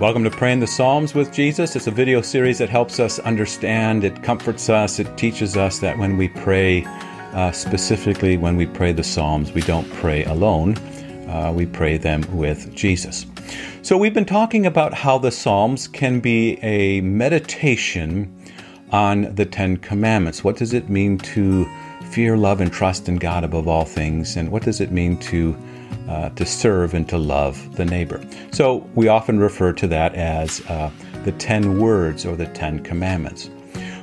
Welcome to Praying the Psalms with Jesus. It's a video series that helps us understand, it comforts us, it teaches us that when we pray, uh, specifically when we pray the Psalms, we don't pray alone, uh, we pray them with Jesus. So, we've been talking about how the Psalms can be a meditation on the Ten Commandments. What does it mean to fear, love, and trust in God above all things? And what does it mean to uh, to serve and to love the neighbor. So we often refer to that as uh, the ten words or the ten commandments.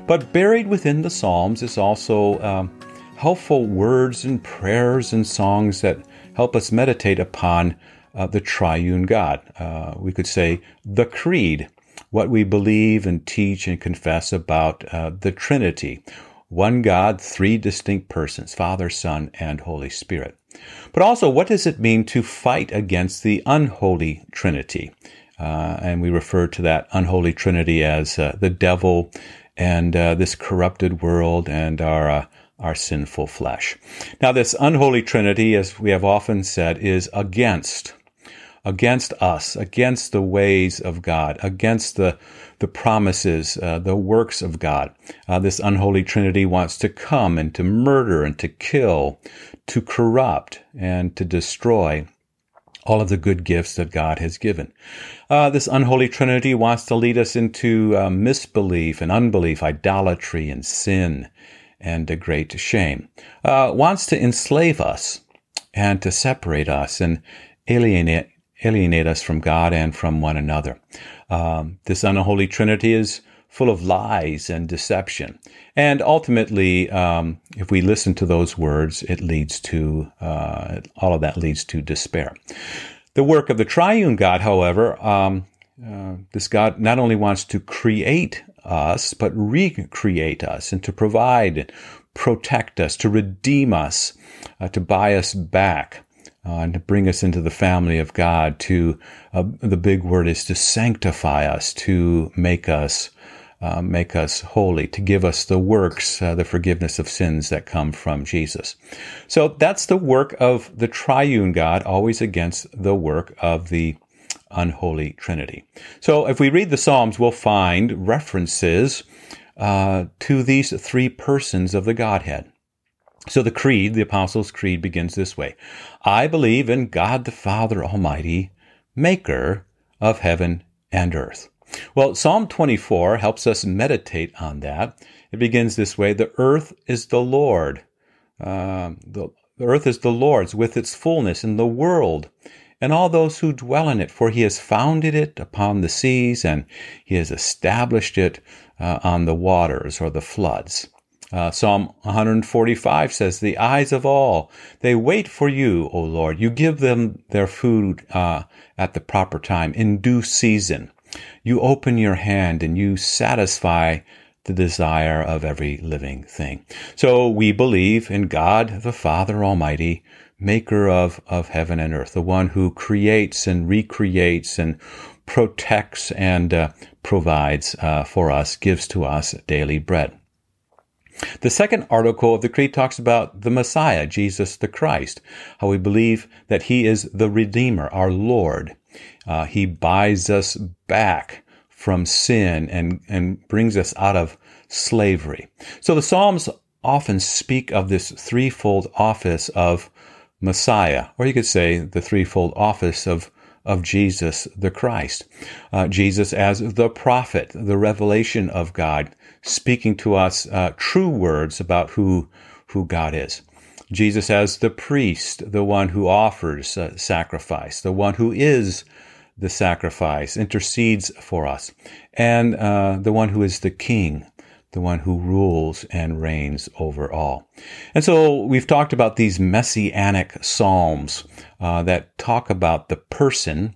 But buried within the Psalms is also um, helpful words and prayers and songs that help us meditate upon uh, the triune God. Uh, we could say the Creed, what we believe and teach and confess about uh, the Trinity. One God, three distinct persons, Father, Son, and Holy Spirit. But also, what does it mean to fight against the unholy Trinity? Uh, and we refer to that unholy Trinity as uh, the devil and uh, this corrupted world and our uh, our sinful flesh. Now, this unholy Trinity, as we have often said, is against against us, against the ways of God, against the the promises, uh, the works of God. Uh, this unholy Trinity wants to come and to murder and to kill, to corrupt and to destroy all of the good gifts that God has given. Uh, this unholy Trinity wants to lead us into uh, misbelief and unbelief, idolatry and sin and a great shame. Uh, wants to enslave us and to separate us and alienate alienate us from God and from one another. Um, this unholy Trinity is full of lies and deception. And ultimately, um, if we listen to those words, it leads to, uh, all of that leads to despair. The work of the triune God, however, um, uh, this God not only wants to create us, but recreate us and to provide, protect us, to redeem us, uh, to buy us back uh, and to bring us into the family of God. To uh, the big word is to sanctify us, to make us uh, make us holy, to give us the works, uh, the forgiveness of sins that come from Jesus. So that's the work of the triune God, always against the work of the unholy Trinity. So if we read the Psalms, we'll find references uh, to these three persons of the Godhead. So the creed, the Apostles' Creed, begins this way I believe in God the Father Almighty, maker of heaven and earth. Well, Psalm 24 helps us meditate on that. It begins this way The earth is the Lord. Uh, the, the earth is the Lord's with its fullness, and the world and all those who dwell in it, for he has founded it upon the seas, and he has established it uh, on the waters or the floods. Uh, Psalm 145 says, The eyes of all, they wait for you, O Lord. You give them their food uh, at the proper time, in due season. You open your hand and you satisfy the desire of every living thing. So we believe in God, the Father Almighty, maker of, of heaven and earth, the one who creates and recreates and protects and uh, provides uh, for us, gives to us daily bread. The second article of the Creed talks about the Messiah, Jesus the Christ, how we believe that he is the Redeemer, our Lord. Uh, he buys us back from sin and, and brings us out of slavery. So the Psalms often speak of this threefold office of Messiah, or you could say the threefold office of of Jesus the Christ. Uh, Jesus as the prophet, the revelation of God, speaking to us uh, true words about who, who God is. Jesus as the priest, the one who offers uh, sacrifice, the one who is the sacrifice, intercedes for us, and uh, the one who is the king, the one who rules and reigns over all. And so we've talked about these messianic psalms uh, that talk about the person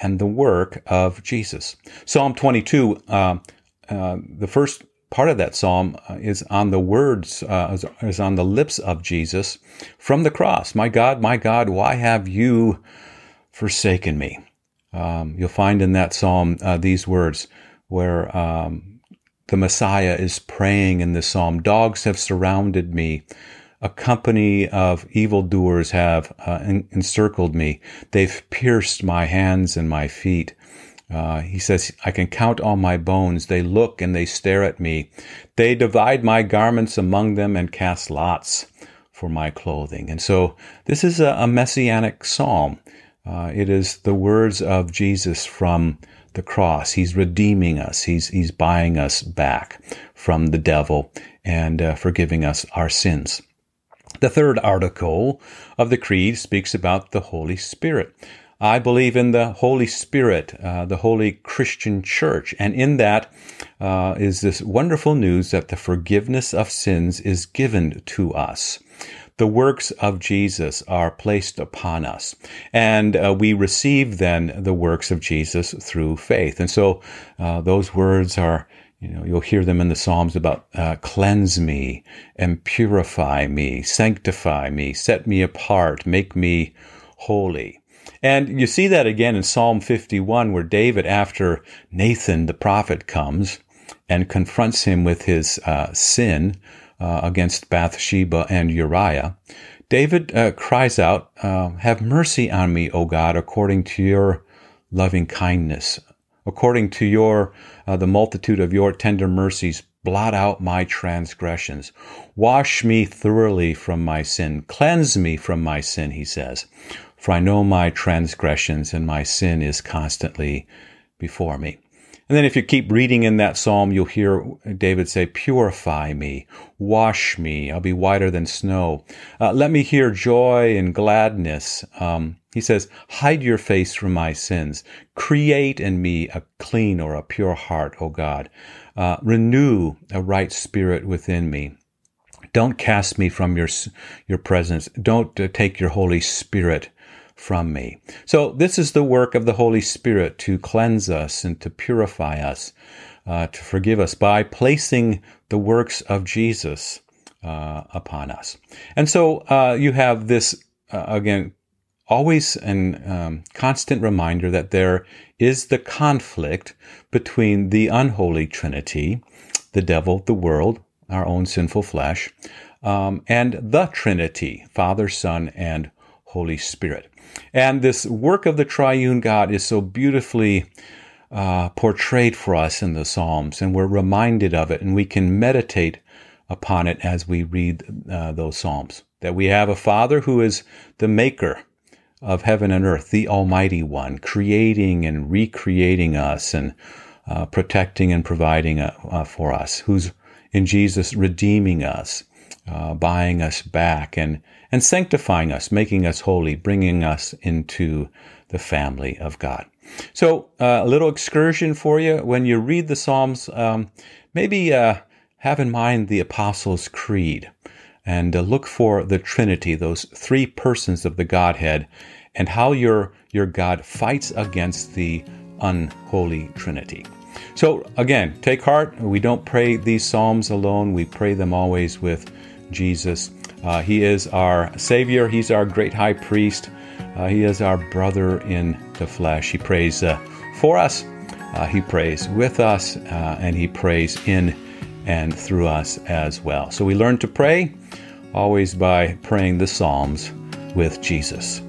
and the work of Jesus. Psalm 22, uh, uh, the first part of that psalm uh, is on the words, uh, is on the lips of Jesus from the cross. My God, my God, why have you forsaken me? Um, you'll find in that psalm uh, these words where um, the Messiah is praying in this psalm. Dogs have surrounded me. A company of evildoers have uh, encircled me. They've pierced my hands and my feet. Uh, he says, I can count all my bones. They look and they stare at me. They divide my garments among them and cast lots for my clothing. And so this is a, a messianic psalm. Uh, it is the words of Jesus from the cross. He's redeeming us. He's, he's buying us back from the devil and uh, forgiving us our sins. The third article of the Creed speaks about the Holy Spirit. I believe in the Holy Spirit, uh, the Holy Christian Church, and in that uh, is this wonderful news that the forgiveness of sins is given to us the works of Jesus are placed upon us. And uh, we receive then the works of Jesus through faith. And so uh, those words are, you know, you'll hear them in the Psalms about uh, cleanse me and purify me, sanctify me, set me apart, make me holy. And you see that again in Psalm 51, where David, after Nathan the prophet comes and confronts him with his uh, sin, uh, against Bathsheba and Uriah, David uh, cries out, uh, Have mercy on me, O God, according to your loving kindness, according to your uh, the multitude of your tender mercies. Blot out my transgressions. Wash me thoroughly from my sin. Cleanse me from my sin, he says. For I know my transgressions, and my sin is constantly before me. And then if you keep reading in that psalm, you'll hear David say, Purify me, wash me, I'll be whiter than snow. Uh, let me hear joy and gladness. Um, he says, Hide your face from my sins. Create in me a clean or a pure heart, O God. Uh, renew a right spirit within me. Don't cast me from your, your presence. Don't uh, take your Holy Spirit from me. So, this is the work of the Holy Spirit to cleanse us and to purify us, uh, to forgive us by placing the works of Jesus uh, upon us. And so, uh, you have this, uh, again, always an um, constant reminder that there is the conflict between the unholy Trinity, the devil, the world, our own sinful flesh, um, and the Trinity, Father, Son, and Holy Spirit. And this work of the triune God is so beautifully uh, portrayed for us in the Psalms, and we're reminded of it, and we can meditate upon it as we read uh, those Psalms. That we have a Father who is the maker of heaven and earth, the Almighty One, creating and recreating us and uh, protecting and providing uh, uh, for us, who's in Jesus redeeming us, uh, buying us back, and and sanctifying us, making us holy, bringing us into the family of God. So, uh, a little excursion for you. When you read the Psalms, um, maybe uh, have in mind the Apostles' Creed and uh, look for the Trinity, those three persons of the Godhead, and how your, your God fights against the unholy Trinity. So, again, take heart. We don't pray these Psalms alone, we pray them always with Jesus uh, he is our Savior, He's our great high priest, uh, He is our brother in the flesh. He prays uh, for us, uh, He prays with us, uh, and He prays in and through us as well. So we learn to pray always by praying the Psalms with Jesus.